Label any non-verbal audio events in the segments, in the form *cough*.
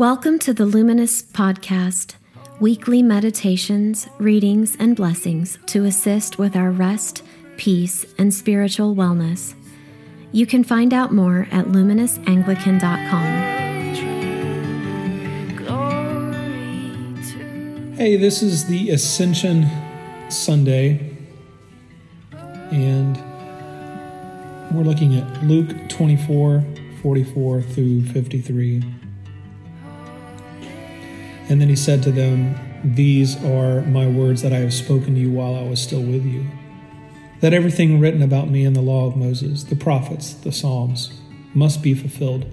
Welcome to the Luminous Podcast, weekly meditations, readings, and blessings to assist with our rest, peace, and spiritual wellness. You can find out more at luminousanglican.com. Hey, this is the Ascension Sunday, and we're looking at Luke 24 44 through 53. And then he said to them, These are my words that I have spoken to you while I was still with you. That everything written about me in the law of Moses, the prophets, the Psalms, must be fulfilled.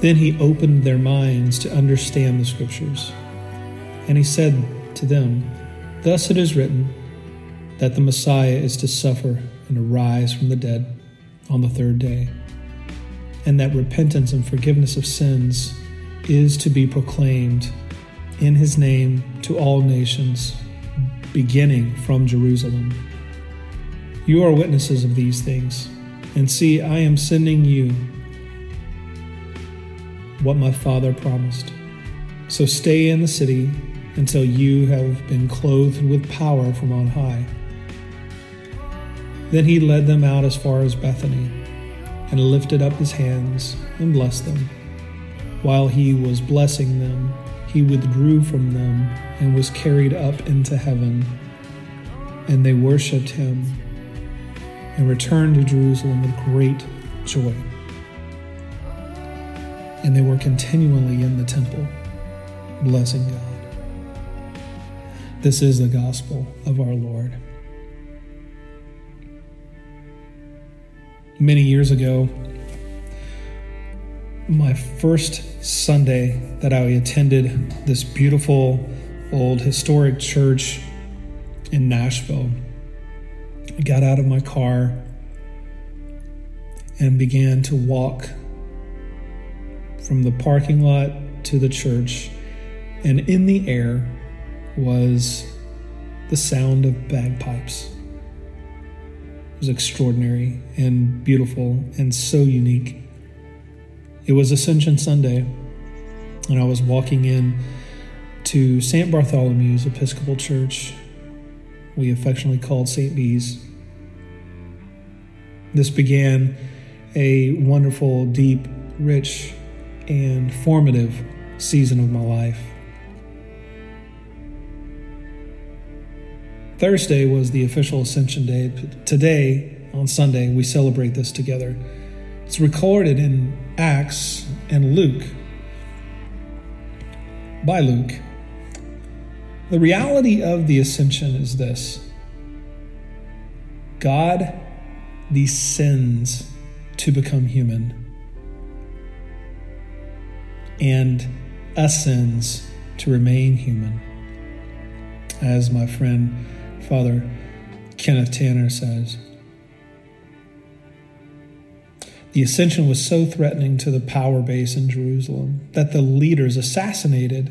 Then he opened their minds to understand the Scriptures. And he said to them, Thus it is written that the Messiah is to suffer and arise from the dead on the third day, and that repentance and forgiveness of sins is to be proclaimed in his name to all nations, beginning from Jerusalem. You are witnesses of these things, and see, I am sending you what my Father promised. So stay in the city until you have been clothed with power from on high. Then he led them out as far as Bethany, and lifted up his hands and blessed them. While he was blessing them, he withdrew from them and was carried up into heaven. And they worshiped him and returned to Jerusalem with great joy. And they were continually in the temple, blessing God. This is the gospel of our Lord. Many years ago, my first Sunday that I attended this beautiful old historic church in Nashville. I got out of my car and began to walk from the parking lot to the church, and in the air was the sound of bagpipes. It was extraordinary and beautiful and so unique. It was Ascension Sunday, and I was walking in to St. Bartholomew's Episcopal Church, we affectionately called St. Bees. This began a wonderful, deep, rich, and formative season of my life. Thursday was the official Ascension Day. Today, on Sunday, we celebrate this together. It's recorded in Acts and Luke, by Luke. The reality of the ascension is this God descends to become human and ascends to remain human. As my friend Father Kenneth Tanner says, the ascension was so threatening to the power base in Jerusalem that the leaders assassinated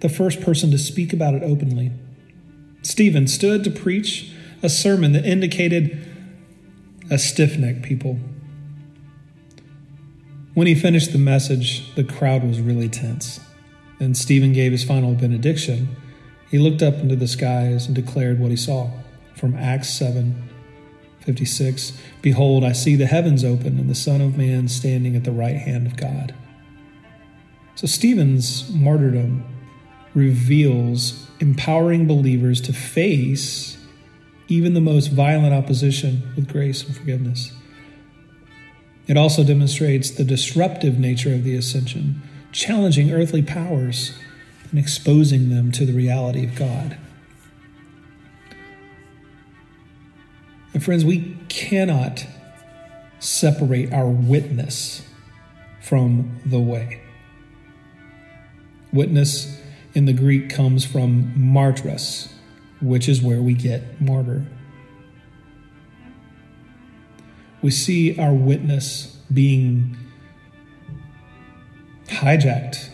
the first person to speak about it openly. Stephen stood to preach a sermon that indicated a stiff necked people. When he finished the message, the crowd was really tense. Then Stephen gave his final benediction. He looked up into the skies and declared what he saw from Acts 7 56 Behold, I see the heavens open and the Son of Man standing at the right hand of God. So, Stephen's martyrdom reveals empowering believers to face even the most violent opposition with grace and forgiveness. It also demonstrates the disruptive nature of the ascension, challenging earthly powers and exposing them to the reality of God. And friends, we cannot separate our witness from the way. Witness in the Greek comes from martyros, which is where we get martyr. We see our witness being hijacked,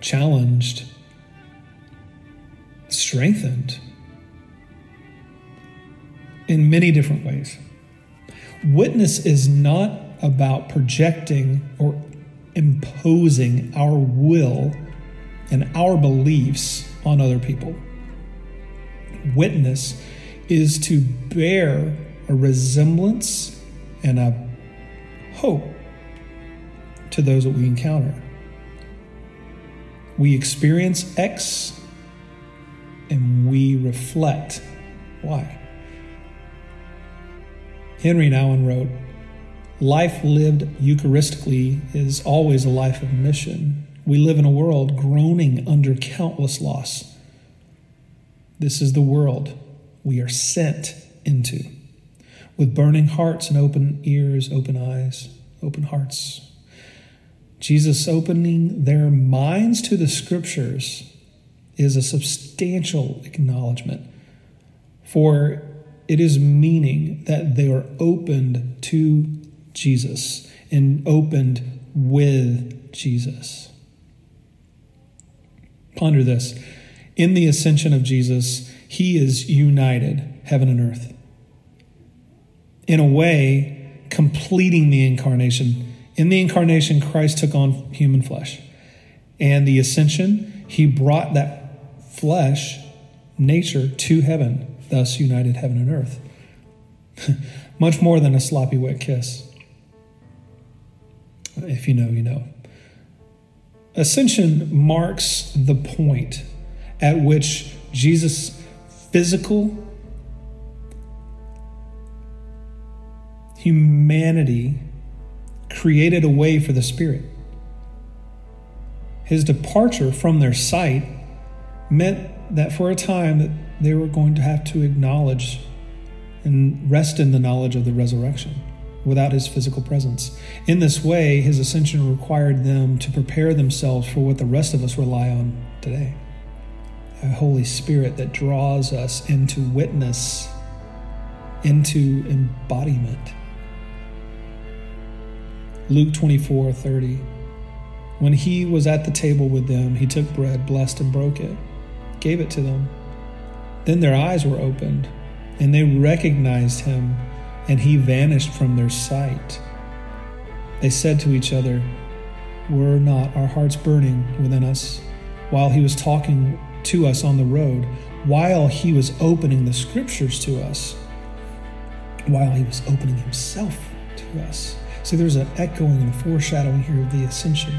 challenged, strengthened in many different ways. Witness is not about projecting or imposing our will and our beliefs on other people. Witness is to bear a resemblance and a hope to those that we encounter. We experience X and we reflect Y. Henri Nouwen wrote, Life lived Eucharistically is always a life of mission. We live in a world groaning under countless loss. This is the world we are sent into with burning hearts and open ears, open eyes, open hearts. Jesus opening their minds to the scriptures is a substantial acknowledgement, for it is meaning that they are opened to Jesus and opened with Jesus. Ponder this. In the ascension of Jesus, he is united, heaven and earth. In a way, completing the incarnation. In the incarnation, Christ took on human flesh. And the ascension, he brought that flesh, nature, to heaven, thus united heaven and earth. *laughs* Much more than a sloppy wet kiss. If you know, you know. Ascension marks the point at which Jesus' physical humanity created a way for the Spirit. His departure from their sight meant that for a time that they were going to have to acknowledge and rest in the knowledge of the resurrection without his physical presence. In this way, his ascension required them to prepare themselves for what the rest of us rely on today a Holy Spirit that draws us into witness, into embodiment. Luke 24 30. When he was at the table with them, he took bread, blessed and broke it, gave it to them. Then their eyes were opened, and they recognized him and he vanished from their sight. They said to each other, Were not our hearts burning within us while he was talking to us on the road, while he was opening the scriptures to us, while he was opening himself to us? See, there's an echoing and a foreshadowing here of the ascension.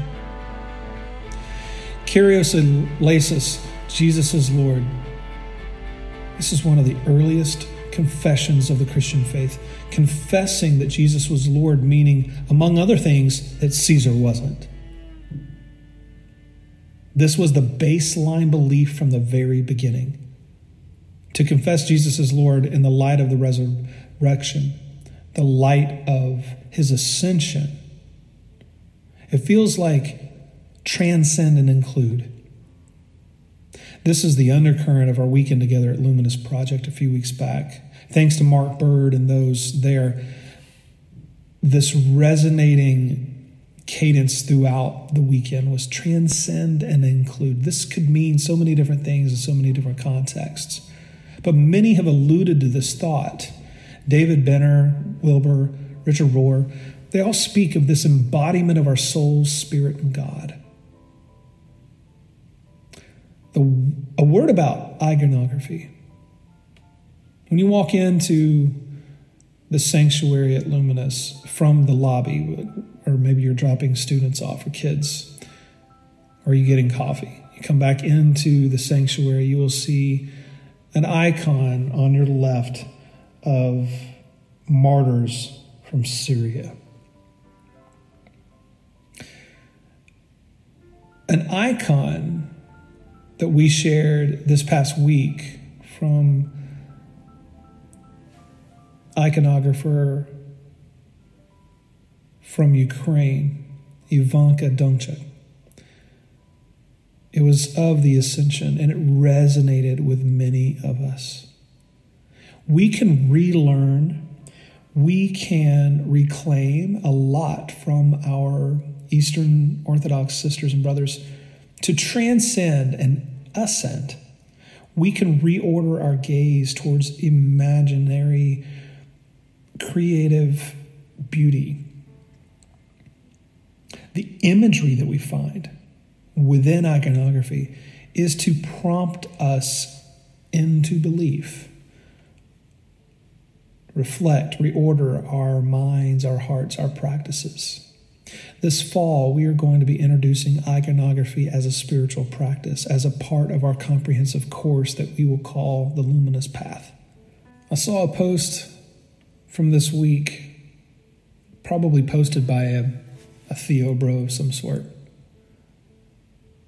Kyrios eleison, Jesus is Lord. This is one of the earliest confessions of the Christian faith, confessing that Jesus was Lord, meaning, among other things, that Caesar wasn't. This was the baseline belief from the very beginning. To confess Jesus as Lord in the light of the resurrection, the light of his ascension, it feels like transcend and include. This is the undercurrent of our weekend together at Luminous Project a few weeks back. Thanks to Mark Bird and those there, this resonating cadence throughout the weekend was transcend and include. This could mean so many different things in so many different contexts. But many have alluded to this thought. David Benner, Wilber, Richard Rohr, they all speak of this embodiment of our soul, spirit, and God. The, a word about iconography. When you walk into the sanctuary at Luminous from the lobby, or maybe you're dropping students off or kids, or you're getting coffee, you come back into the sanctuary, you will see an icon on your left of martyrs from Syria. An icon that we shared this past week from iconographer from Ukraine, Ivanka Demchuk. It was of the ascension and it resonated with many of us. We can relearn, we can reclaim a lot from our Eastern Orthodox sisters and brothers to transcend and ascend, we can reorder our gaze towards imaginary, creative beauty. The imagery that we find within iconography is to prompt us into belief. Reflect, reorder our minds, our hearts, our practices. This fall, we are going to be introducing iconography as a spiritual practice, as a part of our comprehensive course that we will call the Luminous Path. I saw a post from this week, probably posted by a, a Theo bro of some sort,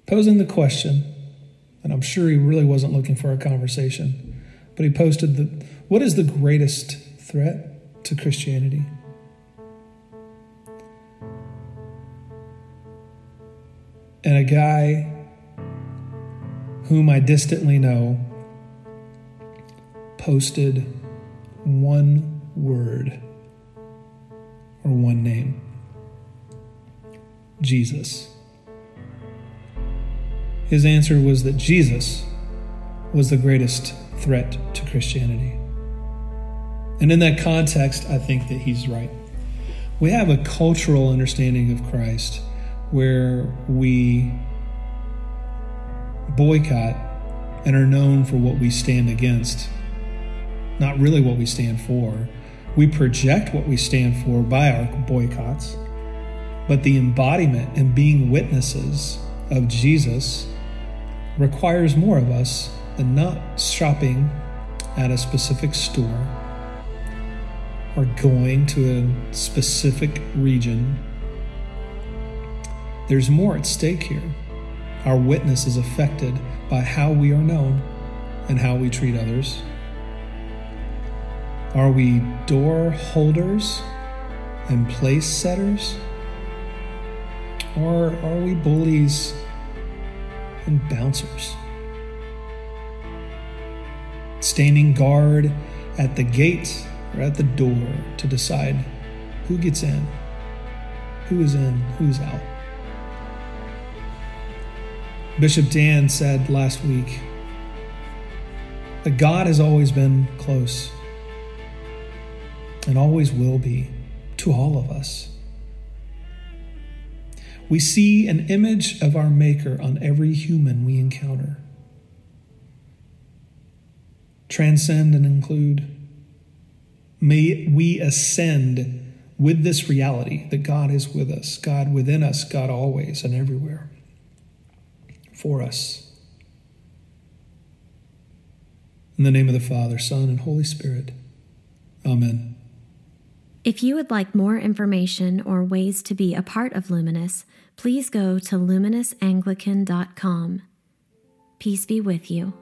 posing the question, and I'm sure he really wasn't looking for a conversation, but he posted that what is the greatest threat to Christianity? And a guy whom I distantly know posted one word or one name Jesus. His answer was that Jesus was the greatest threat to Christianity. And in that context, I think that he's right. We have a cultural understanding of Christ where we boycott and are known for what we stand against, not really what we stand for. We project what we stand for by our boycotts, but the embodiment and being witnesses of Jesus requires more of us than not shopping at a specific store or going to a specific region there's more at stake here. Our witness is affected by how we are known and how we treat others. Are we door holders and place setters? Or are we bullies and bouncers? Standing guard at the gate or at the door to decide who gets in, who is in, who's out. Bishop Dan said last week that God has always been close and always will be to all of us. We see an image of our Maker on every human we encounter. Transcend and include. May we ascend with this reality that God is with us, God within us, God always and everywhere for us. In the name of the Father, Son, and Holy Spirit. Amen. If you would like more information or ways to be a part of Luminous, please go to luminousAnglican.com. Peace be with you.